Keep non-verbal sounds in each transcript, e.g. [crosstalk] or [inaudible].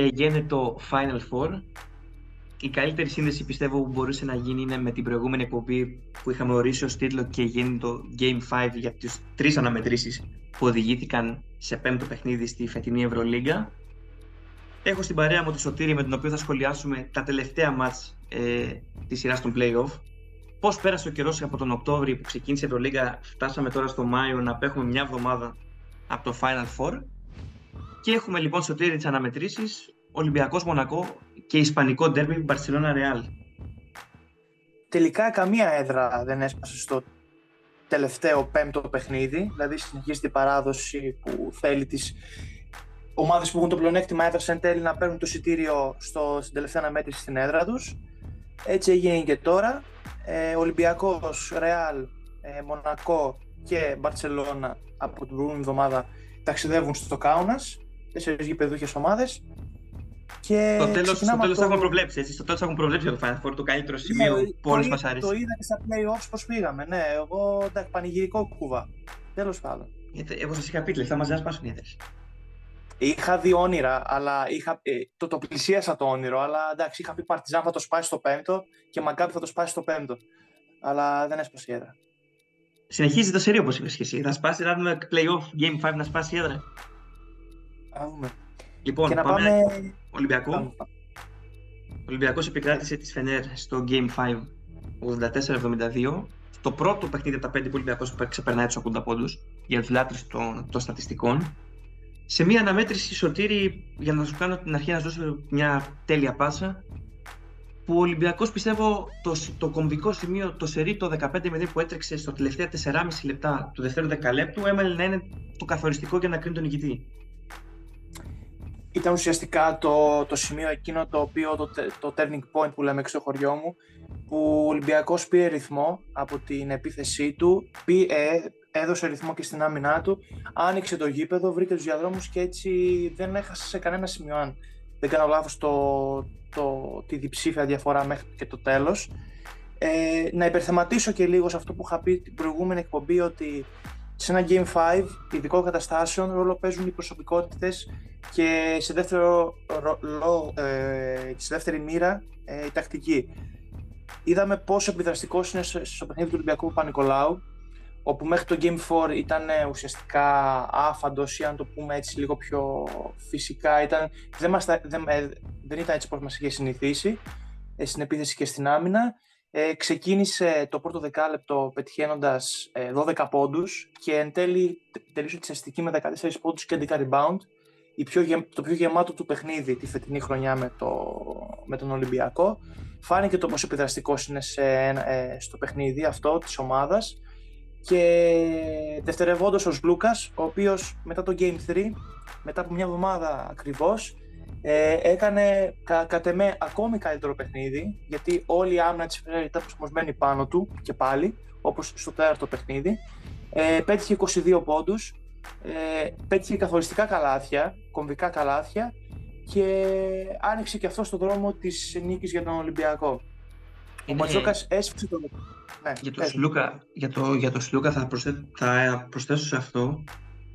και γίνεται το Final Four. Η καλύτερη σύνδεση πιστεύω που μπορούσε να γίνει είναι με την προηγούμενη εκπομπή που είχαμε ορίσει ως τίτλο και γίνει το Game 5 για τις τρεις αναμετρήσεις που οδηγήθηκαν σε πέμπτο παιχνίδι στη φετινή Ευρωλίγκα. Έχω στην παρέα μου τη Σωτήρη με τον οποίο θα σχολιάσουμε τα τελευταία μάτς ε, της σειράς των play-off. Πώς πέρασε ο καιρός από τον Οκτώβριο που ξεκίνησε η Ευρωλίγκα, φτάσαμε τώρα στο Μάιο να απέχουμε μια εβδομάδα από το Final Four. Και έχουμε λοιπόν Σωτήρη τις αναμετρήσεις, Ολυμπιακός Μονακό και Ισπανικό Ντέρμπι Μπαρσελόνα Ρεάλ. Τελικά καμία έδρα δεν έσπασε στο τελευταίο πέμπτο παιχνίδι, δηλαδή συνεχίζει την παράδοση που θέλει τις ομάδες που έχουν το πλεονέκτημα έδρας εν τέλει να παίρνουν το εισιτήριο στο, στην τελευταία αναμέτρηση στην έδρα τους. Έτσι έγινε και τώρα. Ε, Ολυμπιακός, Ρεάλ, ε, Μονακό και Μπαρσελόνα από την προηγούμενη εβδομάδα ταξιδεύουν στο Κάουνας, τέσσερις γηπεδούχες ομάδες και το τέλο το τέλος το... έχουμε προβλέψει. Έτσι. Στο τέλος έχουμε προβλέψει το Final Four, το καλύτερο ναι, σημείο ναι, που όλους μας αρέσει. Το είδα και στα playoffs πώς πήγαμε. Ναι, εγώ εντάξει, πανηγυρικό κουβά. Τέλος πάντων. Γιατί, εγώ σας είχα πει λεφτά μαζί να σπάσουν οι Είχα δει όνειρα, αλλά είχα, ε, το, το πλησίασα το όνειρο. Αλλά εντάξει, είχα πει Παρτιζάν θα το σπάσει στο πέμπτο και Μαγκάπη θα το σπάσει στο πέμπτο. Αλλά δεν έσπασε η έδρα. Συνεχίζει το σερί όπως είπες και εσύ. Θα σπάσει, να δούμε playoff Game 5 να σπάσει η έδρα. Α δούμε. Λοιπόν, και να πάμε, πάμε... Ολυμπιακό. Πάμε. Ο Ολυμπιακός επικράτησε τη Φενέρ στο Game 5 84-72. Το πρώτο παιχνίδι από τα πέντε που ο Ολυμπιακός ξεπερνάει τους 80 πόντους για τους λάτρες των, των στατιστικών. Σε μια αναμέτρηση σωτήρη, για να σου κάνω την αρχή να σου δώσω μια τέλεια πάσα, που ο Ολυμπιακός πιστεύω το, το κομβικό σημείο, το σερί το 15-0 που έτρεξε στο τελευταία 4,5 λεπτά του δεύτερου δεκαλέπτου, έμελε να είναι το καθοριστικό για να κρίνει τον νικητή ήταν ουσιαστικά το, το σημείο εκείνο το οποίο το, το turning point που λέμε στο χωριό μου που ο Ολυμπιακός πήρε ρυθμό από την επίθεσή του, πή, ε, έδωσε ρυθμό και στην άμυνά του, άνοιξε το γήπεδο, βρήκε τους διαδρόμους και έτσι δεν έχασε σε κανένα σημείο αν δεν κάνω λάθος το, το, τη διψήφια διαφορά μέχρι και το τέλος. Ε, να υπερθεματίσω και λίγο σε αυτό που είχα πει την προηγούμενη εκπομπή ότι σε ένα Game 5 ειδικών καταστάσεων ρόλο παίζουν οι προσωπικότητες και σε, δεύτερο, ρο, ε, σε δεύτερη μοίρα ε, η τακτική. Είδαμε πόσο επιδραστικός είναι στο παιχνίδι του Ολυμπιακού Παπα-Νικολάου, όπου μέχρι το Game 4 ήταν ε, ουσιαστικά άφαντος ή αν το πούμε έτσι λίγο πιο φυσικά. Ήταν, δεν, μας, δεν, ε, δεν ήταν έτσι όπως μας είχε συνηθίσει ε, στην επίθεση και στην άμυνα. Ε, ξεκίνησε το πρώτο δεκάλεπτο πετυχαίνοντας 12 πόντους και εν τέλει τελείωσε τη στατιστική με 14 πόντους και 11 rebound η πιο, το πιο γεμάτο του παιχνίδι τη φετινή χρονιά με, το, με τον Ολυμπιακό. Φάνηκε το πόσο επιδραστικός είναι σε, ε, στο παιχνίδι αυτό της ομάδας και δευτερευόντως ο Λούκας, ο οποίος μετά το Game 3, μετά από μια εβδομάδα ακριβώς, ε, έκανε κα, κατ' εμέ ακόμη καλύτερο παιχνίδι, γιατί όλη η άμυνα της Φεραίρ ήταν προσαρμοσμένη πάνω του και πάλι, όπως στο τέταρτο παιχνίδι. Ε, πέτυχε 22 πόντους, ε, πέτυχε καθοριστικά καλάθια, κομβικά καλάθια και άνοιξε και αυτό στο δρόμο της νίκης για τον Ολυμπιακό. Ο Ματζόκας έσφιξε το... Ναι, για, το Σλούκα, για, το, για το Σλούκα θα, θα προσθέσω σε αυτό.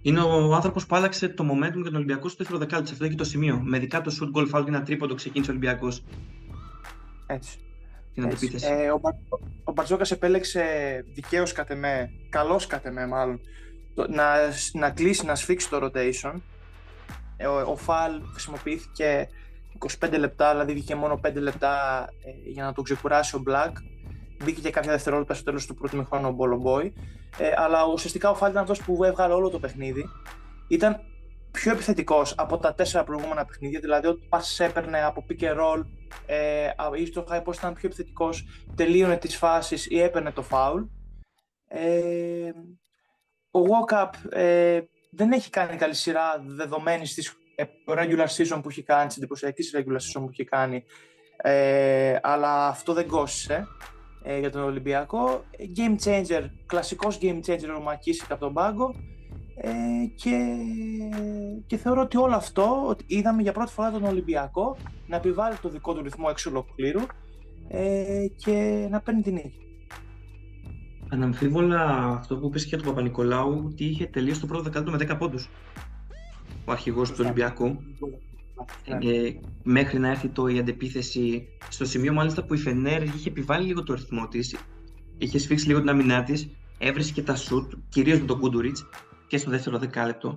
Είναι ο άνθρωπος που άλλαξε το momentum για τον Ολυμπιακό στο δεύτερο δεκάλεπτο. Αυτό έχει το σημείο. Με δικά το shoot goal foul και ένα τρίποντο ξεκίνησε ο Ολυμπιακός. Έτσι. Ε, ο, ο Μπαρτζόκας επέλεξε δικαίως κατ' εμέ, καλός κατ' εμέ μάλλον, να, να κλείσει, να σφίξει το rotation. Ε, ο, ο Φαλ χρησιμοποιήθηκε 25 λεπτά, δηλαδή βγήκε μόνο 5 λεπτά ε, για να τον ξεκουράσει ο Black. Μπήκε και κάποια δευτερόλεπτα στο τέλος του πρώτου μηχρόνου ο Μπολομπόι. Ε, αλλά ουσιαστικά ο Φαλ ήταν αυτός που έβγαλε όλο το παιχνίδι. Ήταν πιο επιθετικός από τα τέσσερα προηγούμενα παιχνίδια. Δηλαδή, ότι πα έπαιρνε από pick and roll ε, ή στο high post ήταν πιο επιθετικός, τελείωνε τις φάσεις ή έπαιρνε το foul. Ε, ο Walkup ε, δεν έχει κάνει καλή σειρά δεδομένη τη ε, regular season που έχει κάνει, τη εντυπωσιακή regular season που έχει κάνει. Ε, αλλά αυτό δεν κόσισε ε, για τον Ολυμπιακό. Game changer, κλασικός game changer ο Μακίσικ από τον πάγκο. Ε, και, και θεωρώ ότι όλο αυτό, ότι είδαμε για πρώτη φορά τον Ολυμπιακό να επιβάλλει το δικό του ρυθμό εξ ολοκλήρου ε, και να παίρνει την νίκη. Αναμφίβολα αυτό που είπε και για τον Παπα-Νικολάου, ότι είχε τελείωσει το πρώτο δεκάλεπτο με 10 πόντους. Ο αρχηγός του Ολυμπιακού. Ε, μέχρι να έρθει το, η αντεπίθεση στο σημείο μάλιστα που η Φενέρ είχε επιβάλει λίγο το ρυθμό της, είχε σφίξει λίγο την αμυνά της, έβρισκε τα σουτ, κυρίως με τον Κούντουριτς και στο δεύτερο δεκάλεπτο.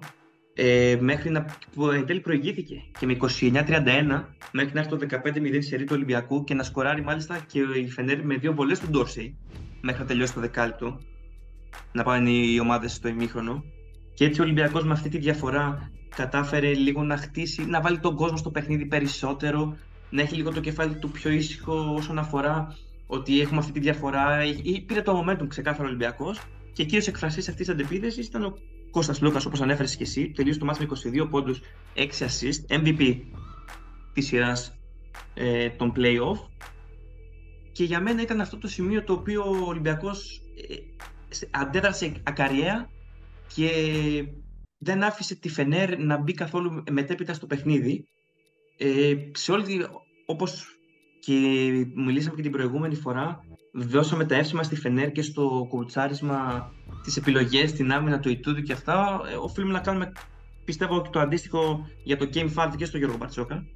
Ε, μέχρι να που εν τέλει προηγήθηκε και με 29-31 μέχρι να έρθει το 15-0 σερί του Ολυμπιακού και να σκοράρει μάλιστα και η Φενέρ με δύο βολές του Ντόρσεϊ μέχρι να τελειώσει το δεκάλεπτο να πάνε οι ομάδες στο ημίχρονο και έτσι ο Ολυμπιακός με αυτή τη διαφορά κατάφερε λίγο να χτίσει, να βάλει τον κόσμο στο παιχνίδι περισσότερο, να έχει λίγο το κεφάλι του πιο ήσυχο όσον αφορά ότι έχουμε αυτή τη διαφορά. Πήρε το momentum ξεκάθαρο ο Ολυμπιακός και κύριο εκφραστή αυτής της αντεπίθεσης ήταν ο Κώστας Λούκας, όπως ανέφερες και εσύ. Τελείωσε το μάτι με 22 πόντους, 6 assist, MVP της σειράς ε, των playoff. Και για μένα ήταν αυτό το σημείο το οποίο ο Ολυμπιακός ε, αντέδρασε ακαριέα και δεν άφησε τη Φενέρ να μπει καθόλου μετέπειτα στο παιχνίδι. Ε, σε όλη, όπως και μιλήσαμε και την προηγούμενη φορά, δώσαμε τα εύσημα στη Φενέρ και στο κουτσάρισμα τις επιλογές, την άμυνα του Ιτούδου και αυτά. Ε, οφείλουμε να κάνουμε, πιστεύω, και το αντίστοιχο για το Game 5 και στο Γιώργο Μπαρτσόκα.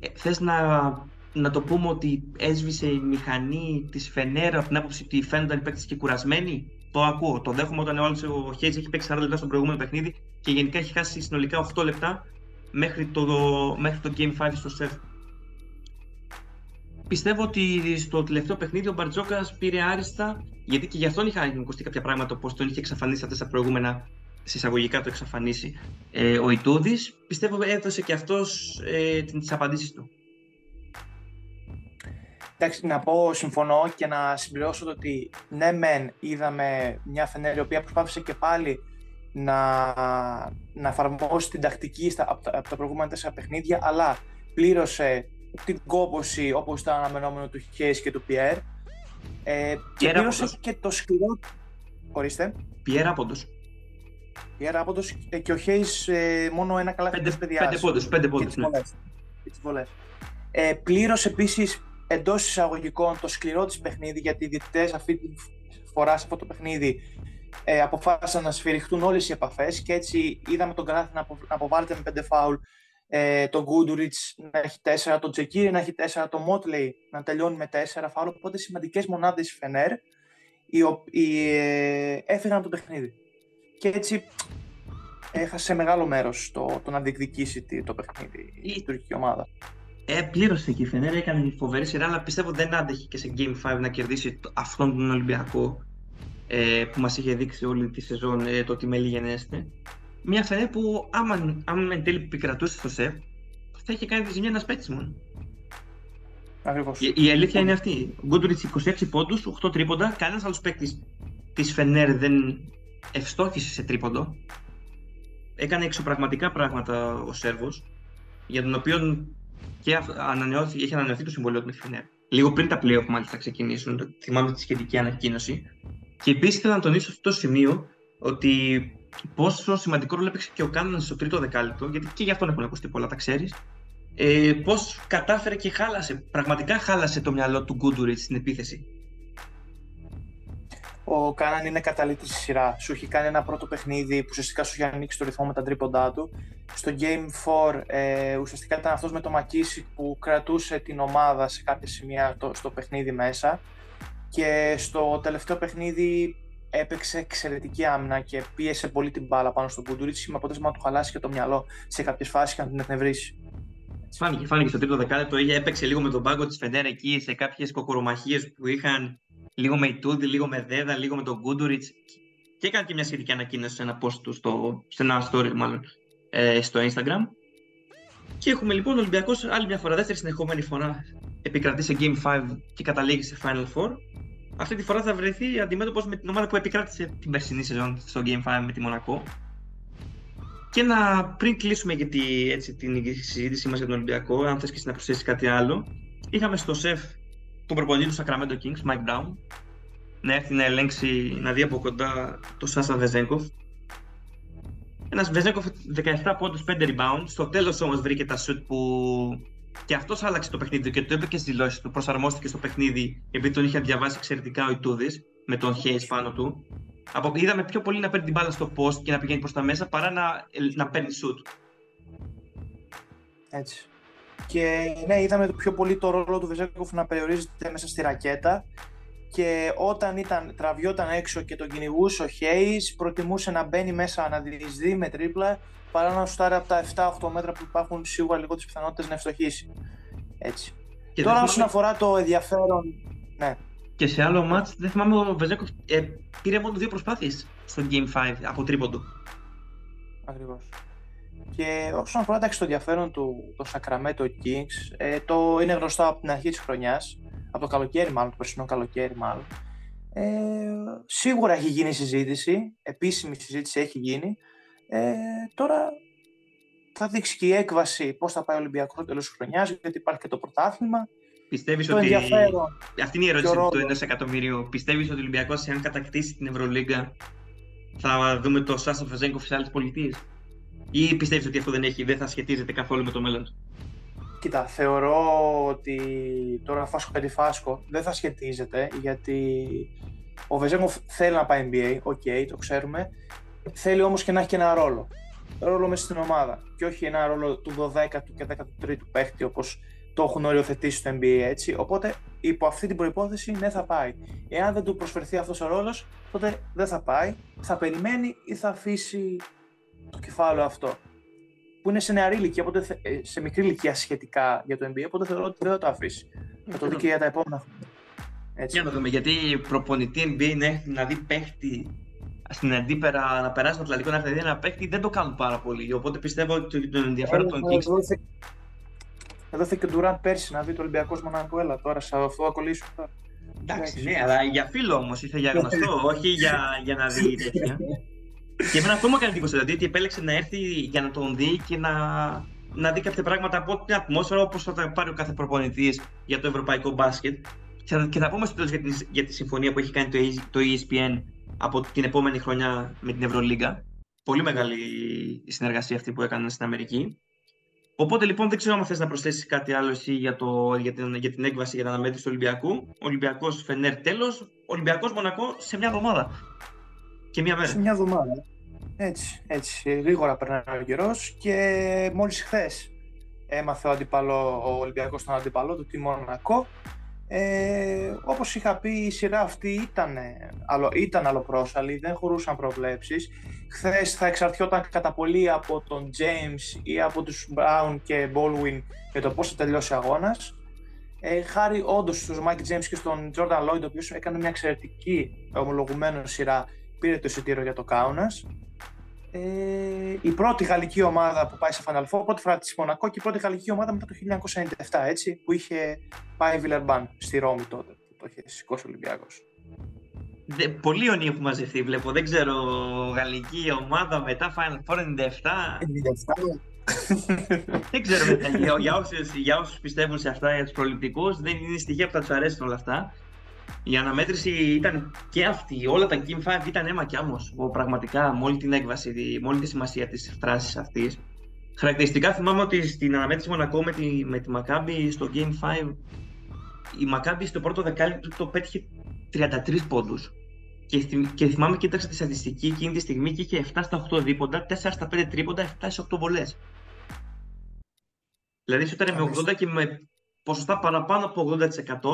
Ε, θες να, να το πούμε ότι έσβησε η μηχανή της Φενέρ από την άποψη ότι φαίνονταν οι και κουρασμένοι; Το ακούω. Το δέχομαι όταν ο Χέιτς έχει παίξει 40 λεπτά στο προηγούμενο παιχνίδι και γενικά έχει χάσει συνολικά 8 λεπτά μέχρι το, μέχρι το Game 5 στο σεφ. Πιστεύω ότι στο τελευταίο παιχνίδι ο Μπαρτζόκας πήρε άριστα, γιατί και γι' αυτόν είχαν ακουστεί κάποια πράγματα πώς τον είχε εξαφανίσει αυτά τα προηγούμενα συσσαγωγικά το εξαφανίσει. Ε, ο Ιτούδης πιστεύω έδωσε και αυτός ε, τις απαντήσεις του. Εντάξει, να πω, συμφωνώ και να συμπληρώσω το ότι ναι, μεν είδαμε μια Φενέρ η οποία προσπάθησε και πάλι να, να εφαρμόσει την τακτική στα, από, τα, από τα προηγούμενα τέσσερα παιχνίδια, αλλά πλήρωσε την κόπωση όπως ήταν αναμενόμενο του Χέις και του Πιέρ. Ε, και πλήρωσε και το σκληρό. Ορίστε. Πιέρ άποντο. Πιέρ άποντο ε, και ο Χέις ε, μόνο ένα καλά πέντε, πέντε πόντους. Πέντε πόντους. Ναι. Ε, πλήρωσε επίσης εντός εισαγωγικών το σκληρό της παιχνίδι, γιατί οι διαιτητές αυτή τη φορά σε αυτό το παιχνίδι ε, αποφάσισαν να σφυριχτούν όλες οι επαφές και έτσι είδαμε τον Κράθη να, απο, αποβάλλεται με πέντε φάουλ, ε, τον Γκούντουριτ να έχει τέσσερα, τον Τζεκίρι να έχει τέσσερα, τον Μότλεϊ να τελειώνει με τέσσερα φάουλ. Οπότε σημαντικές μονάδες Φενέρ οι, οι, ε, έφυγαν το παιχνίδι. Και έτσι έχασε μεγάλο μέρος το, το να διεκδικήσει το παιχνίδι η τουρκική ομάδα. Ε, πλήρωσε και η Φενέρ, έκανε φοβερή σειρά, αλλά πιστεύω δεν άντεχε και σε Game 5 να κερδίσει αυτόν τον Ολυμπιακό ε, που μας είχε δείξει όλη τη σεζόν ε, το ότι με γενέστε. Μια Φενέρ που άμα, άμα εν τέλει επικρατούσε στο σεφ, θα είχε κάνει τη ζημιά ένας παίκτης μόνο. Ακριβώς. Η, η αλήθεια είναι αυτή. Γκούντουριτς 26 πόντους, 8 τρίποντα. Κανένας άλλος παίκτης της Φενέρ δεν ευστόχησε σε τρίποντο. Έκανε εξωπραγματικά πράγματα ο Σέρβος, για τον οποίο και ανανεώθη, έχει ανανεωθεί το συμβολίο του με τη Φενέρ. Λίγο πριν τα playoff μάλιστα ξεκινήσουν, θυμάμαι τη σχετική ανακοίνωση. Και επίσης θέλω να τονίσω αυτό το σημείο ότι πόσο σημαντικό ρόλο έπαιξε και ο Κάναν στο τρίτο δεκάλεπτο, γιατί και γι' αυτόν έχουν ακουστεί πολλά, τα ξέρεις. Ε, Πώς κατάφερε και χάλασε, πραγματικά χάλασε το μυαλό του Γκούντουριτ στην επίθεση ο Κάναν είναι καταλήτης στη σειρά. Σου έχει κάνει ένα πρώτο παιχνίδι που ουσιαστικά σου είχε ανοίξει το ρυθμό με τα τρίποντά του. Στο Game 4 ε, ουσιαστικά ήταν αυτός με το Μακίση που κρατούσε την ομάδα σε κάποια σημεία το, στο παιχνίδι μέσα. Και στο τελευταίο παιχνίδι έπαιξε εξαιρετική άμυνα και πίεσε πολύ την μπάλα πάνω στον Κουντουρίτσι με αποτέλεσμα να του χαλάσει και το μυαλό σε κάποιες φάσεις και να την εκνευρίσει. Φάνηκε, φάνηκε στο τρίτο δεκάλεπτο. Έπαιξε λίγο με τον πάγκο της Φεντέρα εκεί σε κάποιες κοκορομαχίε που είχαν λίγο με Ιτούδη, λίγο με Δέδα, λίγο με τον Γκούντουριτ. Και έκανε και μια σχετική ανακοίνωση σε ένα post του, στο, σε ένα story μάλλον, ε, στο Instagram. Και έχουμε λοιπόν ο Ολυμπιακός άλλη μια φορά, δεύτερη συνεχόμενη φορά, επικρατεί σε Game 5 και καταλήγει σε Final Four. Αυτή τη φορά θα βρεθεί αντιμέτωπος με την ομάδα που επικράτησε την περσινή σεζόν στο Game 5 με τη Μονακό. Και να πριν κλείσουμε για έτσι, την συζήτησή μας για τον Ολυμπιακό, αν θες και να προσθέσεις κάτι άλλο, είχαμε στο ΣΕΦ τον προπονητή του Sacramento Kings, Mike Brown, να έρθει να ελέγξει, να δει από κοντά το Σάσα Βεζέγκοφ. Ένας Βεζέγκοφ 17 πόντους, 5 rebound. Στο τέλος όμως βρήκε τα shoot που και αυτός άλλαξε το παιχνίδι και το είπε και στι δηλώσει του. Προσαρμόστηκε στο παιχνίδι επειδή τον είχε διαβάσει εξαιρετικά ο Ιτούδης με τον Hayes πάνω του. Από, είδαμε πιο πολύ να παίρνει την μπάλα στο post και να πηγαίνει προς τα μέσα παρά να, να παίρνει shoot. Έτσι. Και ναι, είδαμε το πιο πολύ το ρόλο του Βεζέκοφ να περιορίζεται μέσα στη ρακέτα και όταν ήταν, τραβιόταν έξω και τον κυνηγούσε ο Χέις προτιμούσε να μπαίνει μέσα να διεισδύει με τρίπλα παρά να σουτάρει από τα 7-8 μέτρα που υπάρχουν σίγουρα λιγότερε πιθανότητες να ευστοχήσει. Έτσι. Και Τώρα, όσον αφορά το ενδιαφέρον. Ναι. Και σε άλλο μάτς, δεν θυμάμαι, ο Βεζέκοφ ε, πήρε μόνο δύο προσπάθειες στο Game 5 από τρίποντο. Ακριβώς. Και όσον αφορά το ενδιαφέρον του το Sacramento Kings, ε, το είναι γνωστό από την αρχή της χρονιάς, από το καλοκαίρι μάλλον, το περσινό καλοκαίρι μάλλον. Ε, σίγουρα έχει γίνει συζήτηση, επίσημη συζήτηση έχει γίνει. Ε, τώρα θα δείξει και η έκβαση πώς θα πάει ο Ολυμπιακός στο τέλος της χρονιάς, γιατί υπάρχει και το πρωτάθλημα. Πιστεύεις ότι. Ενδιαφέρον Αυτή είναι η ερώτηση του 1 εκατομμυρίου. Πιστεύεις ότι ο Ολυμπιακός, αν κατακτήσει την Ευρωλίγκα, θα δούμε το Σάσα Βεζένκοφ σε άλλες πολιτείες. Ή πιστεύεις ότι αυτό δεν, έχει, δεν θα σχετίζεται καθόλου με το μέλλον του; Κοίτα, θεωρώ ότι τώρα φάσκω κι αντιφάσκω δεν θα σχετίζεται γιατί ο Βεζένκοφ θέλει να πάει NBA, OK, okay, το ξέρουμε. Θέλει όμως και να έχει και ένα ρόλο. Ρόλο μέσα στην ομάδα. Και όχι ένα ρόλο του 12ου και 13ου παίχτη όπως το έχουν οριοθετήσει στο NBA έτσι. Οπότε υπό αυτή την προπόθεση ναι θα πάει. Εάν δεν του προσφερθεί αυτός ο ρόλος, τότε δεν θα πάει. Θα περιμένει ή θα αφήσει το κεφάλαιο αυτό. Που είναι σε νεαρή ηλικία, οπότε, ε, σε μικρή ηλικία σχετικά για το NBA, οπότε θεωρώ ότι δεν θα το αφήσει. Θα το δει και για τα επόμενα χρόνια. Έτσι. Για να δούμε, γιατί προπονητή NBA είναι να δει παίχτη στην αντίπερα να περάσει το Ατλαντικό να έρθει ένα παίχτη δεν το κάνουν πάρα πολύ. Οπότε πιστεύω ότι τον ενδιαφέρον των Kings. Εδώ θα και ο Ντουράν πέρσι να δει το Ολυμπιακός Μονακό. Έλα τώρα, σε αυτό ακολουθήσουμε τώρα. Εντάξει, ναι, αλλά για φίλο όμως, ήρθε για γνωστό, όχι για, για να δει τέτοια. [laughs] και εμένα αυτό μου έκανε εντύπωση, δηλαδή ότι επέλεξε να έρθει για να τον δει και να, να δει κάποια πράγματα από την ατμόσφαιρα όπως θα τα πάρει ο κάθε προπονητής για το ευρωπαϊκό μπάσκετ. Και θα πούμε στο τέλος για, για, τη συμφωνία που έχει κάνει το, το ESPN από την επόμενη χρονιά με την Ευρωλίγκα. Πολύ μεγάλη η συνεργασία αυτή που έκαναν στην Αμερική. Οπότε λοιπόν δεν ξέρω αν θες να προσθέσεις κάτι άλλο εσύ για, το, για, την, για την έκβαση για την αναμέτρηση του Ολυμπιακού. Ολυμπιακός Φενέρ τέλος. Ολυμπιακός Μονακό σε μια εβδομάδα. Και μια μέρα. Σε μια εβδομάδα. Έτσι, έτσι. Γρήγορα περνάει ο καιρός και μόλις χθες έμαθε ο, αντιπαλό, ο Ολυμπιακός τον αντιπαλό του τη Μονακό ε, όπως είχα πει η σειρά αυτή ήταν, άλλο, ήταν αλλοπρόσαλη, δεν χωρούσαν προβλέψεις. Χθες θα εξαρτιόταν κατά πολύ από τον James ή από τους Brown και Baldwin για το πώς θα τελειώσει ο αγώνας. Ε, χάρη όντως στους Mike James και στον Jordan Lloyd, ο οποίος έκανε μια εξαιρετική ομολογουμένο σειρά, πήρε το εισιτήριο για το Κάουνας. Ε, η πρώτη γαλλική ομάδα που πάει σε Final Four, πρώτη φορά της Μονακό και η πρώτη γαλλική ομάδα μετά το 1997, έτσι, που είχε πάει Βιλερμπάν στη Ρώμη τότε, που το είχε σηκώσει ο Ολυμπιακός. Πολλοί ονείοι έχουν μαζευτεί, βλέπω. Δεν ξέρω, γαλλική ομάδα μετά Final Four 97. 97. δεν ξέρω για, για, όσους, για όσους πιστεύουν σε αυτά, για τους προληπτικούς, δεν είναι στοιχεία που θα τους αρέσουν όλα αυτά. Η αναμέτρηση ήταν και αυτή. Όλα τα Game 5 ήταν αίμα και άμμος. Πραγματικά με όλη την έκβαση, με όλη τη σημασία της φράσης αυτής. Χαρακτηριστικά θυμάμαι ότι στην αναμέτρηση Μονακό με τη, με τη Maccabi στο Game 5 η Maccabi στο πρώτο δεκάλεπτο το πέτυχε 33 πόντους. Και, και θυμάμαι κοίταξα τη στατιστική εκείνη τη στιγμή και είχε 7 στα 8 δίποντα, 4 στα 5 τρίποντα, 7 στα 8 βολές. Δηλαδή σου ήταν με 80 και με ποσοστά παραπάνω από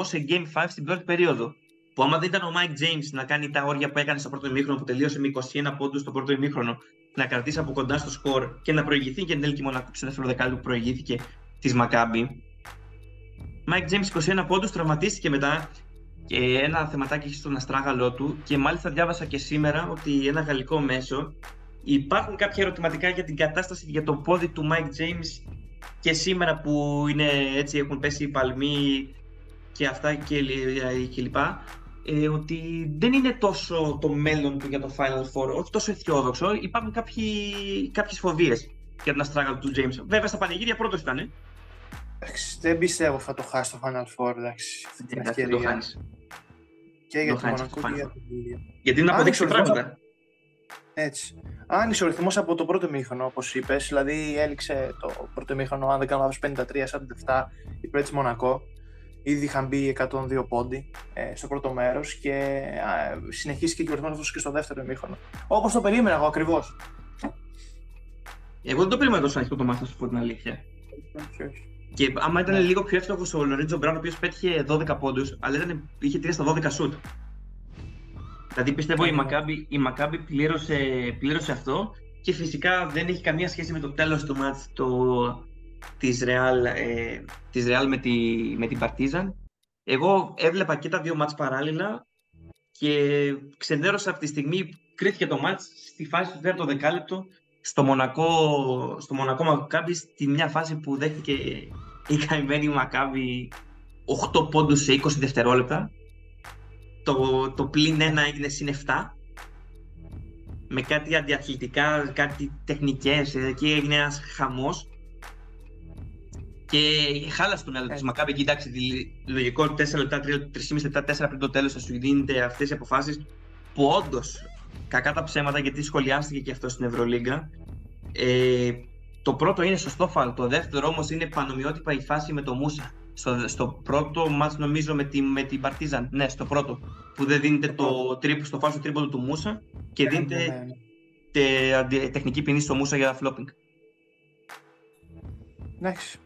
80% σε Game 5 στην πρώτη περίοδο. Που άμα δεν ήταν ο Mike James να κάνει τα όρια που έκανε στο πρώτο ημίχρονο, που τελείωσε με 21 πόντους στο πρώτο ημίχρονο, να κρατήσει από κοντά στο σκορ και να προηγηθεί και εν τέλει και μονακό στο δεύτερο δεκάλεπτο που προηγήθηκε της Maccabi. Mike James 21 πόντους, τραυματίστηκε μετά και ένα θεματάκι έχει στον αστράγαλό του και μάλιστα διάβασα και σήμερα ότι ένα γαλλικό μέσο υπάρχουν κάποια ερωτηματικά για την κατάσταση για το πόδι του Mike James και σήμερα που είναι έτσι έχουν πέσει οι παλμοί και αυτά και, και λοιπά, ε, ότι δεν είναι τόσο το μέλλον του για το Final Four, όχι τόσο αισιόδοξο. Υπάρχουν κάποιοι, κάποιες φοβίες για την αστράγαλο του James. Βέβαια στα πανηγύρια πρώτος ήταν. Ε. δεν πιστεύω θα το χάσει το Final Four, εντάξει. Την ευκαιρία. Το Και για το Μονακό και για Γιατί να αποδείξει πράγματα. Έτσι. Άνοιξε ο ρυθμός από το πρώτο μήχρονο, όπως είπες. Δηλαδή, έληξε το πρώτο μήχρονο, αν δεν κάνω λάθος, 53-47 υπέρ τη Μονακό. Ήδη είχαν μπει 102 πόντι ε, στο πρώτο μέρος και ε, συνεχίστηκε και ο ρυθμός αυτός και στο δεύτερο μήχρονο. Όπως το περίμενα εγώ ακριβώς. Εγώ δεν το περίμενα τόσο ανοιχτό το μάθημα, σου πω την αλήθεια. Και άμα ήταν ναι. λίγο πιο εύστοχο ο Λορίτζο Μπράουν, ο οποίος πέτυχε 12 πόντους, αλλά ήταν, είχε 3 στα 12 σουτ. Δηλαδή πιστεύω η Μακάμπη, η Μακάμπη πλήρωσε, πλήρωσε αυτό και φυσικά δεν έχει καμία σχέση με το τέλος του μάτς το, της Real, ε, της Real με, τη, με την Partizan. Εγώ έβλεπα και τα δύο μάτς παράλληλα και ξενέρωσα από τη στιγμή κρίθηκε το μάτς στη φάση του τέταρτο δεκάλεπτο στο Μονακό, στο Μονακό Μακάμπη στη μια φάση που δέχτηκε η καημένη Μακάμπη 8 πόντους σε 20 δευτερόλεπτα. Το, το πλήν 1 έγινε συν 7 με κάτι αντιαθλητικά, κάτι τεχνικές, εκεί έγινε ένας χαμός και χάλασε τον άλλο της Μακάμπη. Κοιτάξτε, λογικό 4 λεπτά, 3,5 λεπτά, 4 πριν το τέλος θα σου δίνετε αυτές οι αποφάσεις που όντως κακά τα ψέματα γιατί σχολιάστηκε και αυτό στην Ευρωλίγκα. Ε, το πρώτο είναι σωστό φάλ. Το δεύτερο όμως είναι πανομοιότυπα η φάση με το Μούσα. Στο, στο πρώτο μάτς νομίζω με, τη, με την Παρτίζαν. Ναι, στο πρώτο. Που δεν δίνεται το τρίπ, στο φάσο τρίποντο του Μούσα και ναι, δίνεται ναι, ναι. τε, τεχνική ποινή στο Μούσα για φλόπινγκ. Εντάξει.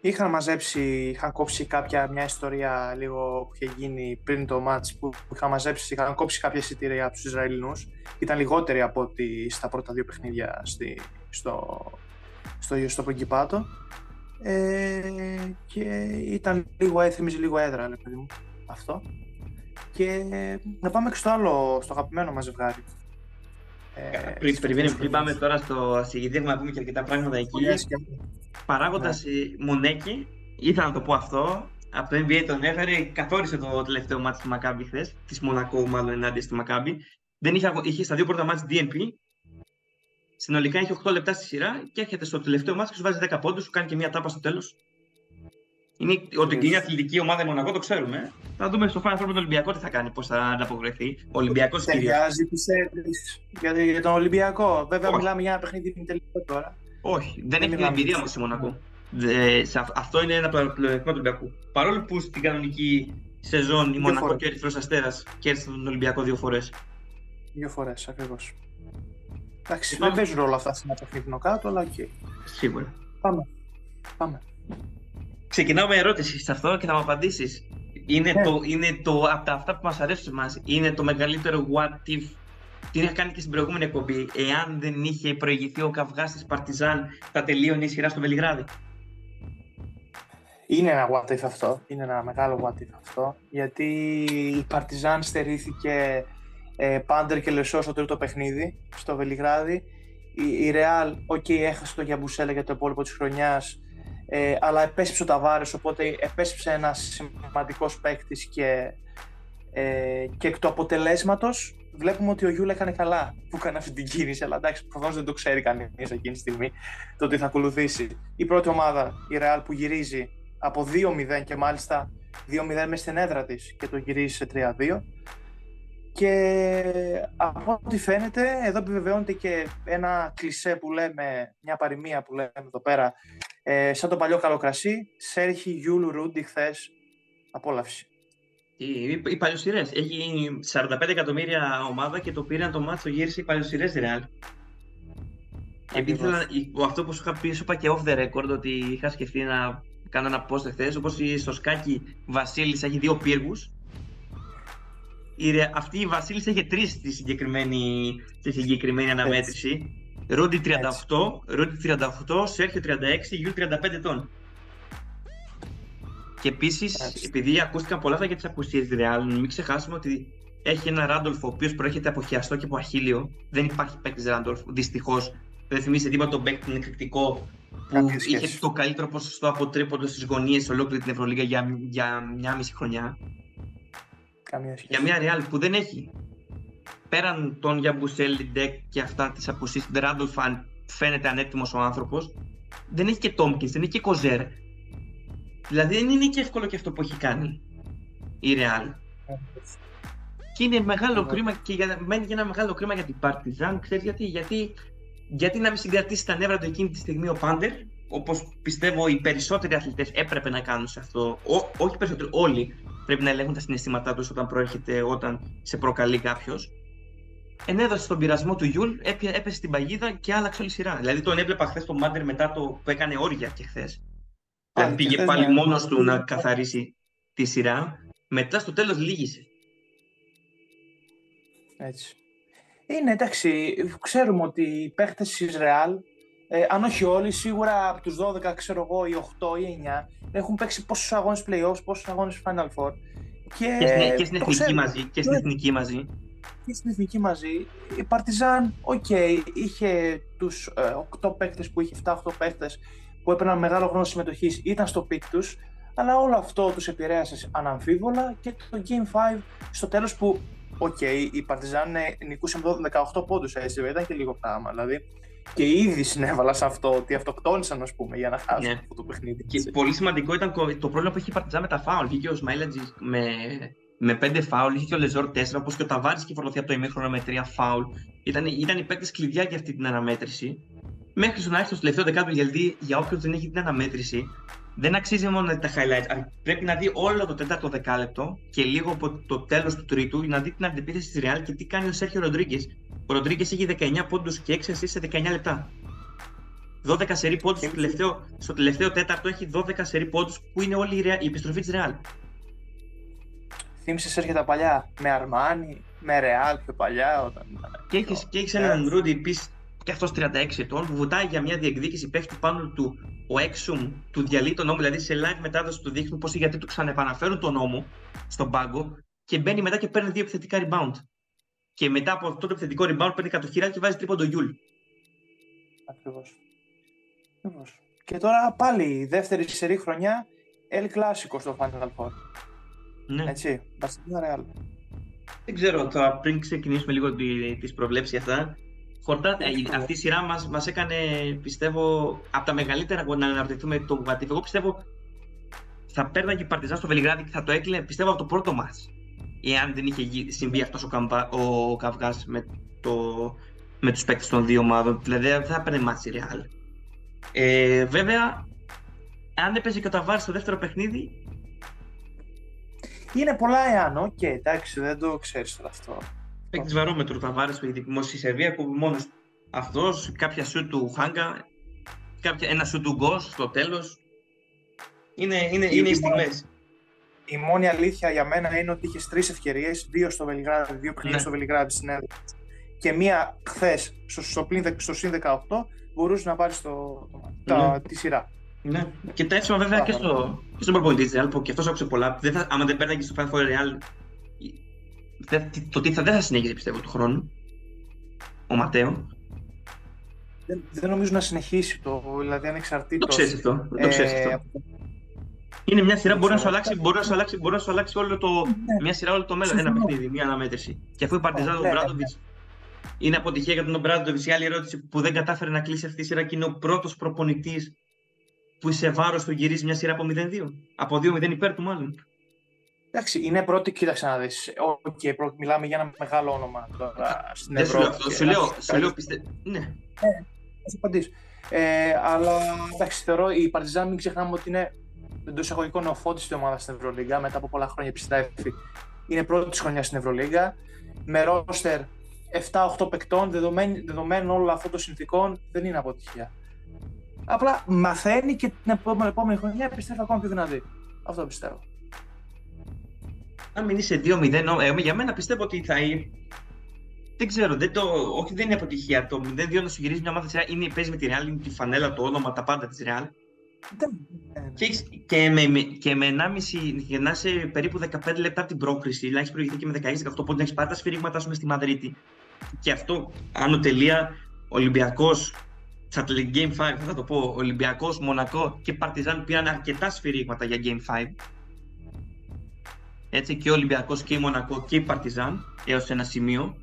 Είχαν μαζέψει, είχαν κόψει κάποια μια ιστορία λίγο που είχε γίνει πριν το μάτς που είχαν μαζέψει, είχαν κόψει κάποια εισιτήρια από τους Ισραηλινούς. Ήταν λιγότεροι από ότι στα πρώτα δύο παιχνίδια στη, στο, στο, στο Πριγκιπάτο. Ε, και ήταν λίγο έθιμιζε λίγο έδρα, λέει παιδί μου, αυτό. Και να πάμε και στο άλλο, στο αγαπημένο μας ζευγάρι. Ε, πριν, πριν, πάμε τώρα στο συγκεκριμένο να πούμε και αρκετά πράγματα εκεί. Παράγοντας ναι. Μονέκη, ήθελα να το πω αυτό. Από το NBA τον έφερε, καθόρισε το τελευταίο μάτι στη Μακάμπη χθες, της Μονακό μάλλον ενάντια στη Μακάμπη. Δεν είχε, είχε στα δύο πρώτα μάτια DNP. Συνολικά είχε 8 λεπτά στη σειρά και έρχεται στο τελευταίο μάτι και σου βάζει 10 πόντους, σου κάνει και μια τάπα στο τέλος. Είναι, ότι είναι αθλητική ομάδα η Μονακό, το ξέρουμε. Θα δούμε στο Final Four με τον Ολυμπιακό τι θα κάνει, πώς θα ανταποκριθεί. Ο Ολυμπιακός κυρίω. για, για τον Ολυμπιακό. Βέβαια, Όχι. μιλάμε για ένα παιχνίδι τελικό τώρα. Όχι, δεν, έχει την εμπειρία όμως η Μονακό. αυτό είναι ένα πλεονέκτημα του Ολυμπιακού. Παρόλο που στην κανονική σεζόν η Μονακό και ο Ερυθρό Αστέρας κέρδισαν τον Ολυμπιακό δύο φορές. Δύο φορές, ακριβώς. Εντάξει, δεν παίζουν όλα αυτά στην παιχνίδι κάτω, αλλά και. Σίγουρα. Πάμε. Πάμε. Ξεκινάω με ερώτηση σε αυτό και θα μου απαντήσεις. Είναι, yeah. Ναι. το, είναι το, από τα αυτά που μας αρέσουν εμάς, είναι το μεγαλύτερο what if. Τι είχα κάνει και στην προηγούμενη εκπομπή. Εάν δεν είχε προηγηθεί ο καυγάς της Παρτιζάν, θα τελείωνε η σειρά στο Βελιγράδι. Είναι ένα what if αυτό. Είναι ένα μεγάλο what if αυτό. Γιατί η Παρτιζάν στερήθηκε ε, Πάντερ και Λεσόρ στο τρίτο παιχνίδι στο Βελιγράδι. Η, Ρεάλ, οκ, έχασε το Γιαμπουσέλε για το υπόλοιπο της χρονιάς, ε, αλλά επέστρεψε ο Ταβάρες, οπότε επέστρεψε ένας σημαντικός παίκτης και, ε, και εκ του αποτελέσματος βλέπουμε ότι ο Γιούλ έκανε καλά που έκανε αυτή την κίνηση, αλλά εντάξει, προφανώς δεν το ξέρει κανείς εκείνη τη στιγμή το τι θα ακολουθήσει. Η πρώτη ομάδα, η Real, που γυρίζει από 2-0 και μάλιστα 2-0 μες στην έδρα της και το γυρίζει σε 3-2. Και από ό,τι φαίνεται, εδώ επιβεβαιώνεται και ένα κλισέ που λέμε, μια παροιμία που λέμε εδώ πέρα, ε, σαν το παλιό καλό κρασί, Σέρχι Γιούλ, Ρούντι χθες. Απόλαυση. Οι, οι παλιοσυρές. Έχει 45 εκατομμύρια ομάδα και το πήραν το μάτσο γύρισε οι παλιοσυρές Ρεάλ. Επειδή αυτό που σου είχα πει, σου είπα και off the record ότι είχα σκεφτεί να κάνω ένα post χθε, όπως στο σκάκι Βασίλης έχει δύο πύργους η, αυτή η Βασίλη είχε τρεις στη συγκεκριμένη, στη συγκεκριμένη αναμέτρηση. Ρούντι 38, Ρούντι 38, Σέρχιο 36, Γιούλ 35 ετών. Και επίσης, επειδή ακούστηκαν πολλά για τις απουσίες της Ρεάλ, μην ξεχάσουμε ότι έχει ένα Ράντολφ ο οποίος προέρχεται από χιαστό και από αχίλλειο. Δεν υπάρχει παίκτης Ράντολφ, δυστυχώς. Δεν θυμίζει τίποτα τον παίκτη τον εκρηκτικό που είχε το καλύτερο ποσοστό από τρίποντο στις γωνίες σε ολόκληρη την Ευρωλίγα για, για μια μισή χρονιά. Καμία σχέση. Για μια Real που δεν έχει πέραν τον Γιαμπουσέλ, Ντεκ και αυτά τις απουσίες του Ράντολφ, αν φαίνεται ανέτοιμος ο άνθρωπος, δεν έχει και Τόμκινς, δεν έχει και Κοζέρ. Δηλαδή δεν είναι και εύκολο και αυτό που έχει κάνει η Ρεάλ. Και είναι μεγάλο yeah. κρίμα και για, μένει και ένα μεγάλο κρίμα για την Παρτιζάν. Ξέρεις γιατί, γιατί, γιατί να μην συγκρατήσει τα νεύρα του εκείνη τη στιγμή ο Πάντερ, όπως πιστεύω οι περισσότεροι αθλητές έπρεπε να κάνουν σε αυτό. Ό, όχι περισσότεροι, όλοι πρέπει να ελέγχουν τα συναισθήματά τους όταν προέρχεται, όταν σε προκαλεί κάποιος. Ενέδωσε στον πειρασμό του Γιούλ, έπεσε στην παγίδα και άλλαξε όλη σειρά. Δηλαδή τον έβλεπα χθες τον Πάντερ μετά το που έκανε όρια και χθες. Δηλαδή πήγε πάλι μόνος του να καθαρίσει τη σειρά. Μετά στο τέλος λύγησε. Έτσι. Είναι εντάξει, ξέρουμε ότι οι παίχτες της Ρεάλ, ε, αν όχι όλοι, σίγουρα από τους 12, ξέρω εγώ, οι 8 ή 9, έχουν παίξει πόσους αγώνες playoffs, πόσους αγώνες Final Four. Και, και, στην, και στην εθνική μαζί. Και στην εθνική μαζί. Και στην εθνική μαζί. Η Παρτιζάν, οκέι, okay, είχε τους ε, 8 παίκτες που είχε, 7-8 παίκτες που έπαιρναν μεγάλο χρόνο συμμετοχής, ήταν στο peak τους, αλλά όλο αυτό τους επηρέασε αναμφίβολα και το Game 5 στο τέλος που, οκέι, okay, η Παρτιζάν νικούσε με 18 πόντους, έτσι, ήταν και λίγο πράγμα. Δηλαδή, και ήδη συνέβαλα σε αυτό ότι αυτοκτόνησαν ας πούμε, για να χάσουν ναι. αυτό το παιχνίδι. Και πολύ σημαντικό ήταν το πρόβλημα που είχε η Παρτιζάν με τα φάουλ. Βγήκε ο Σμαϊλάγκιτς με, με πέντε φάουλ, είχε και ο Λεζόρ τέσσερα, όπως και ο Ταβάρης και φορτωθεί από το ημίχρονο με τρία φάουλ. Ήταν, ήταν οι παίκτες κλειδιά για αυτή την αναμέτρηση μέχρι να έρθει στο τελευταίο δεκάτο γιατί για όποιον δεν έχει την αναμέτρηση, δεν αξίζει μόνο τα highlights. Πρέπει να δει όλο το τέταρτο δεκάλεπτο και λίγο από το τέλος του τρίτου να δει την αντιπίθεση της Real και τι κάνει ο Σέρχιο Ροντρίγκε. Ο Ροντρίγκες έχει 19 πόντους και 6 σε 19 λεπτά. 12 σερή πόντους στο τελευταίο, στο τελευταίο τέταρτο έχει 12 σερή πόντους που είναι όλη η, επιστροφή της Real. Θύμησες έρχεται τα παλιά με Αρμάνι, με Real πιο παλιά. Όταν... Και έχει έναν Ρούντι επίσης και αυτός 36 ετών, που βουτάει για μια διεκδίκηση, πέφτει πάνω του ο Έξουμ, του διαλύει τον νόμο, δηλαδή σε live μετάδοση του δείχνουν πώς οι γιατροί του ξαναεπαναφέρουν τον νόμο στον πάγκο και μπαίνει μετά και παίρνει δύο επιθετικά rebound. Και μετά από αυτό το επιθετικό rebound παίρνει κατοχυρά και βάζει τρίποντο Γιούλ. Ακριβώς. Και τώρα πάλι η δεύτερη σερή χρονιά El Clásico στο Final Four. Ναι. Έτσι, Barcelona Real. Δεν ξέρω, τώρα πριν ξεκινήσουμε λίγο τις προβλέψεις αυτά, Χορτά, ε, αυτή η σειρά μας, μας έκανε, πιστεύω, από τα μεγαλύτερα να αναρωτηθούμε το What Εγώ πιστεύω θα παίρναγε η Παρτιζάν στο Βελιγράδι και θα το έκλεινε, πιστεύω, από το πρώτο μας. Εάν δεν είχε συμβεί αυτός ο, καμπα, ο Καυγάς με, το, με τους παίκτες των δύο ομάδων. Δηλαδή δεν θα έπαιρνε μάτς η Real. Ε, βέβαια, αν έπαιζε και ο Ταβάρης στο δεύτερο παιχνίδι, είναι πολλά εάν, οκ, okay, εντάξει, δεν το ξέρεις τώρα αυτό. Έχει βαρόμετρο θα βάλει στο δημόσιο Σερβία που μόνος αυτός, κάποια σου του Χάγκα, κάποια, ένα σου του Γκος στο τέλος. Είναι, είναι, είναι οι στιγμές. Η μόνη αλήθεια για μένα είναι ότι είχες τρεις ευκαιρίες, δύο στο Βελιγράδι, δύο πριν ναι. στο Βελιγράδι στην έδρα. Και μία χθες στο, στο, στο συν 18 μπορούσες να πάρεις ναι. τη σειρά. Ναι. Και τα έψημα βέβαια και, στο, και στον προπονητή της Real που και αυτός άκουσε πολλά. Δεν θα, άμα δεν παίρναγες στο Final Four Real το τι θα, δεν θα συνεχίσει πιστεύω του χρόνου. Ο Ματέο. Δεν, δεν νομίζω να συνεχίσει το, δηλαδή ανεξαρτήτως. Το ξέρεις αυτό. Το ξέρεις ε, αυτό. Είναι μια σειρά που μπορεί να σου αλλάξει, μπορεί να σου αλλάξει, μπορεί να σου αλλάξει όλο το, ναι. μια σειρά όλο το μέλλον. Ένα παιχνίδι, μια αναμέτρηση. Και αφού η Παρτιζάν τον Μπράντοβιτς είναι αποτυχία για τον Μπράντοβιτς, η άλλη ερώτηση που δεν κατάφερε να κλείσει αυτή η σειρά και είναι ο πρώτος προπονητής που σε βάρος του γυρίζει μια σειρά από 0-2. Από 2-0 υπέρ του μάλλον. Εντάξει, είναι πρώτη, κοίταξε να δεις. Okay, πρώτη, μιλάμε για ένα μεγάλο όνομα τώρα στην Ευρώπη. Σου λέω, σου λέω, πιστε... Ναι. Ε, θα σου απαντήσω. Ε, αλλά εντάξει, θεωρώ η Παρτιζάν μην ξεχνάμε ότι είναι εντός εισαγωγικών νεοφώτιστη ομάδα στην Ευρωλίγκα μετά από πολλά χρόνια επιστρέφει. Είναι πρώτη χρονιάς στην Ευρωλίγκα. Με ρόστερ 7-8 παικτών, δεδομένων όλων αυτών των συνθήκων, δεν είναι αποτυχία. Απλά μαθαίνει και την επόμενη, επόμενη χρονιά επιστρέφει ακόμα πιο δυνατή. Αυτό πιστεύω αν μην είσαι 2-0, ε, για μένα πιστεύω ότι θα είναι. Δεν ξέρω, δεν το, όχι δεν είναι αποτυχία. Το 0-2 να σου γυρίζει μια ομάδα είναι παίζει με τη Real, είναι τη φανέλα, το όνομα, τα πάντα της Real. Και, και, με, και με 1,5 για να είσαι περίπου 15 λεπτά από την πρόκριση, δηλαδή έχεις προηγηθεί και με 16-18 πόντους, να έχεις πάρει τα σφυρίγματα σου στη Μαδρίτη. Και αυτό, άνω τελεία, Ολυμπιακός, Τσατλ Game 5, θα το πω, Ολυμπιακός, Μονακό και Παρτιζάν πήραν αρκετά σφυρίγματα για Game 5 έτσι, και ο Ολυμπιακός και η Μονακό και η Παρτιζάν έως ένα σημείο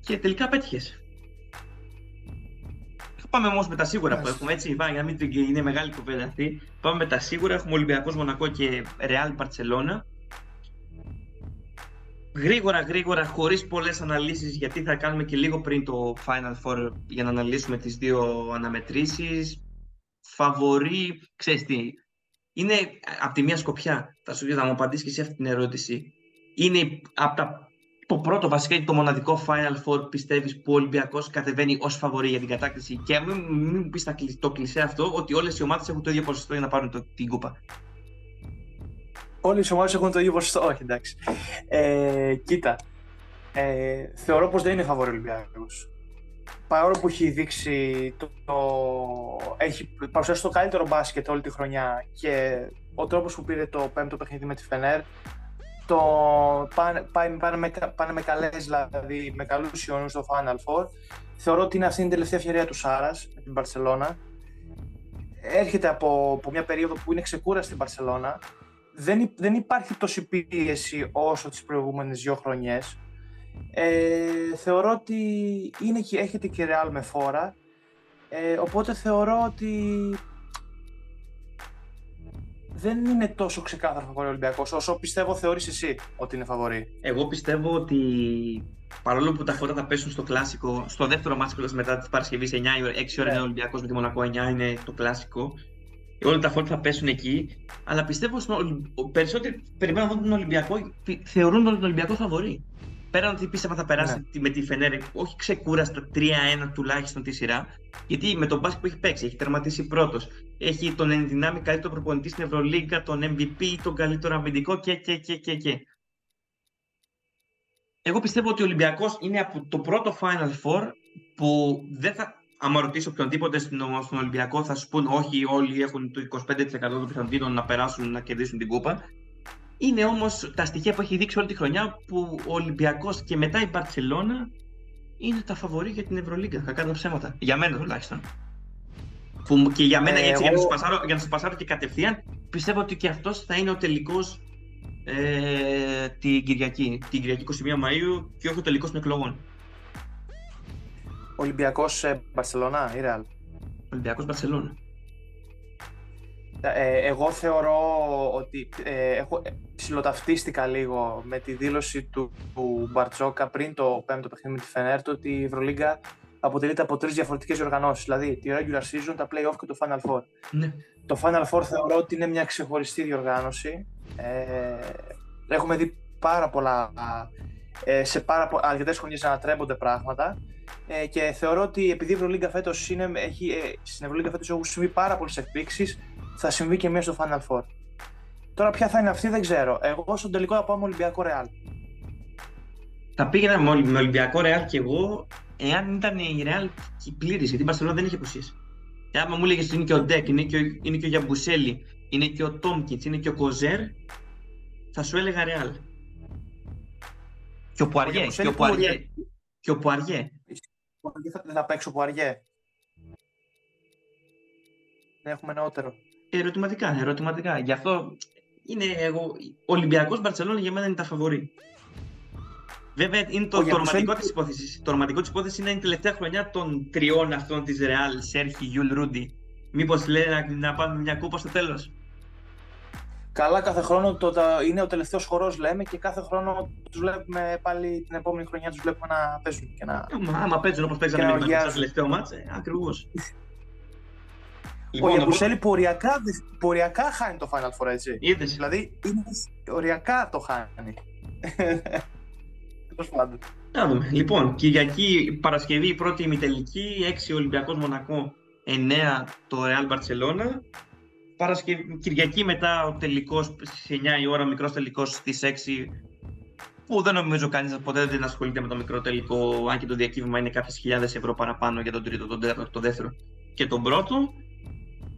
και τελικά πέτυχες. Πάμε όμως με τα σίγουρα που έχουμε έτσι. Πάει, να μην είναι μεγάλη κουβέντα αυτή. Πάμε με τα σίγουρα. Έχουμε Ολυμπιακός Μονακό και Ρεάλ Παρσελώνα. Γρήγορα, γρήγορα, χωρίς πολλές αναλύσεις, γιατί θα κάνουμε και λίγο πριν το Final Four για να αναλύσουμε τις δύο αναμετρήσεις. Φαβορή, ξέρεις τι, είναι από τη μία σκοπιά, θα σου πει, θα μου απαντήσεις και εσύ αυτή την ερώτηση. Είναι από τα το πρώτο βασικά το μοναδικό Final Four πιστεύεις που ο Ολυμπιακός κατεβαίνει ως φαβορή για την κατάκτηση και μην, μην μου πεις το κλεισέ αυτό ότι όλες οι ομάδες έχουν το ίδιο ποσοστό για να πάρουν το, την κούπα. Όλες οι ομάδες έχουν το ίδιο ποσοστό, όχι εντάξει. Ε, κοίτα, ε, θεωρώ πως δεν είναι φαβορή ο Ολυμπιακός. Παρόλο που έχει δείξει το, το, έχει παρουσιάσει το καλύτερο μπάσκετ όλη τη χρονιά και ο τρόπος που πήρε το πέμπτο παιχνίδι με τη Φενέρ το πάνε, πάνε, πάνε, με, πάνε με καλές, δηλαδή με καλούς ιονούς στο Final Four. Θεωρώ ότι είναι αυτή η τελευταία ευκαιρία του Σάρας με την Μπαρσελώνα. Έρχεται από, από μια περίοδο που είναι ξεκούραστη στην Μπαρσελώνα. Δεν, δεν υπάρχει τόση πίεση όσο τις προηγούμενες δύο χρονιές. Ε, θεωρώ ότι είναι, έχετε και Real με φόρα. Ε, οπότε θεωρώ ότι δεν είναι τόσο ξεκάθαρο φαβορή Ολυμπιακός όσο πιστεύω θεωρείς εσύ ότι είναι φαβορή. Εγώ πιστεύω ότι παρόλο που τα φώτα θα πέσουν στο κλασικό, στο δεύτερο μάτσο μετά της Παρασκευής 9 6 ώρα είναι ο Ολυμπιακός με τη Μονακό, 9 είναι το κλασικό. Όλα τα φώτα θα πέσουν εκεί. Αλλά πιστεύω ότι περισσότεροι περιμένουν να δουν τον Ολυμπιακό, θεωρούν τον Ολυμπιακό φαβορή πέραν ότι πίστευα θα περάσει ναι. με τη Φενέρ, όχι ξεκούραστο 3-1 τουλάχιστον τη σειρά, γιατί με τον μπάσκετ που έχει παίξει, έχει τερματίσει πρώτος. Έχει τον ενδυνάμει καλύτερο προπονητή στην Ευρωλίγκα, τον MVP, τον καλύτερο αμυντικό και, και, και, και, και. Εγώ πιστεύω ότι ο Ολυμπιακός είναι από το πρώτο Final Four που δεν θα. Άμα ρωτήσω οποιονδήποτε στον Ολυμπιακό, θα σου πούνε όχι, όλοι έχουν το 25% των πιθανότητων να περάσουν να κερδίσουν την κούπα. Είναι όμως τα στοιχεία που έχει δείξει όλη τη χρονιά που ο Ολυμπιακός και μετά η Μπαρσελόνα είναι τα φαβορή για την Ευρωλίγκα. Θα κάνω ψέματα. Για μένα τουλάχιστον. Που και για μένα, ε, έτσι, εγώ... για, να σα πασάρω, και κατευθείαν, πιστεύω ότι και αυτός θα είναι ο τελικός ε, την Κυριακή. Την Κυριακή 21 Μαου και όχι ο τελικός των εκλογών. Ολυμπιακός ε, Μπαρσελόνα ή Ρεάλ; Ολυμπιακός Μπαρσελόνα. Ε, εγώ θεωρώ ότι ε, έχω, ψιλοταυτίστηκα λίγο με τη δήλωση του, του Μπαρτζόκα πριν το πέμπτο παιχνίδι με τη Φενέρτ ότι η Ευρωλίγκα αποτελείται από τρεις διαφορετικές οργανώσεις. Δηλαδή τη regular season, τα playoff και το Final Four. Ναι. Το Final Four θεωρώ ότι είναι μια ξεχωριστή διοργάνωση. Ε, έχουμε δει πάρα πολλά, ε, σε πάρα πο- αρκετές χρονιές να ανατρέπονται πράγματα ε, και θεωρώ ότι επειδή η Ευρωλίγκα φέτος είναι, έχει, ε, στην Ευρωλίγκα φέτος έχουν συμβεί πάρα πολλές εκπλήξεις θα συμβεί και μία στο Final Four. Τώρα ποια θα είναι αυτή δεν ξέρω. Εγώ στον τελικό θα πάω με Ολυμπιακό Ρεάλ. Θα πήγαινα με Ολυμπιακό Ρεάλ και εγώ εάν ήταν η Ρεάλ πλήρης, γιατί η Μπαρσελόνα δεν είχε απουσίες. Και άμα μου έλεγες είναι και ο Ντέκ, είναι και ο, είναι και ο Γιαμπουσέλε, είναι και ο Τόμκινς, είναι και ο Κοζέρ, θα σου έλεγα Ρεάλ. Και ο Πουαριέ. Και ο Πουαριέ. Και ο Πουαριέ. Δεν θα παίξει ο Πουαριέ. Έχουμε νεότερο. Ερωτηματικά, ερωτηματικά. Γι' αυτό είναι εγώ. Ο Ολυμπιακός Μπαρσελόνα για μένα είναι τα φαβορή. Βέβαια είναι το, το ρομαντικό της υπόθεσης. Το ρομαντικό της υπόθεσης είναι η τελευταία χρονιά των τριών αυτών της Ρεάλ, Σέρχιο, Γιούλ, Ρούντι. Μήπως λέει να, να πάμε μια κούπα στο τέλος. Καλά, κάθε χρόνο το, το, είναι ο τελευταίος χορός, λέμε, και κάθε χρόνο τους βλέπουμε πάλι την επόμενη χρονιά τους βλέπουμε να παίζουν. Και να... Άμα παίζουν όπως παίζανε με το τελευταίο ματς, ακριβώς. Λοιπόν, ο Γιαμπουσέλε οριακά, οριακά χάνει το Final Four, έτσι. Είδες. Δηλαδή, είναι, οριακά το χάνει. [laughs] Τέλος πάντων. Να δούμε. Λοιπόν, Κυριακή, Παρασκευή, πρώτη ημιτελική, 6 Ολυμπιακός Μονακό, 9 το Real Barcelona. Παρασκευή, Κυριακή μετά ο τελικός στις 9 η ώρα, ο μικρός τελικός στις 6 που δεν νομίζω κανείς ποτέ δεν ασχολείται με το μικρό τελικό, αν και το διακύβημα είναι κάποιες χιλιάδες ευρώ παραπάνω για τον τρίτο, τον τέταρτο, τον δεύτερο και τον πρώτο.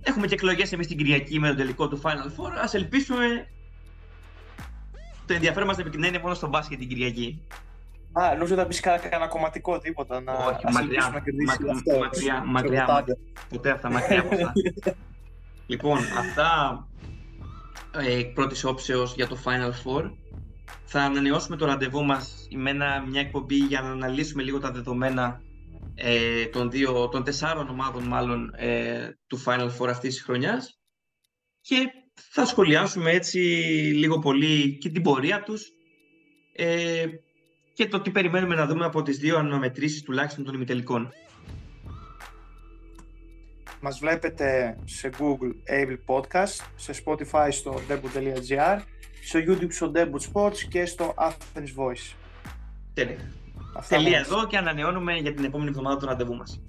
Έχουμε και εκλογές εμείς την Κυριακή με το τελικό του Final Four. Α ελπίσουμε. Το ενδιαφέρον μας να είναι μόνο στο μπάσκετ την Κυριακή. Α, νομίζω θα πεις κανένα κομματικό τίποτα. Να Όχι, μακριά, μακριά, μακριά, μακριά, ποτέ αυτά, μακριά από αυτά. [laughs] λοιπόν, αυτά ε, πρώτης όψεως για το Final Four. Θα ανανεώσουμε το ραντεβού μας με μια εκπομπή για να αναλύσουμε λίγο τα δεδομένα ε, των, δύο, των τεσσάρων ομάδων μάλλον ε, του Final Four αυτής της χρονιάς και θα σχολιάσουμε έτσι λίγο πολύ και την πορεία τους ε, και το τι περιμένουμε να δούμε από τις δύο αναμετρήσεις τουλάχιστον των ημιτελικών. Μας βλέπετε σε Google Able Podcast, σε Spotify στο debut.gr, στο YouTube στο Debut Sports και στο Athens Voice. Τέλεια. Αυτά Τελεία εδώ και ανανεώνουμε για την επόμενη εβδομάδα το ραντεβού μας.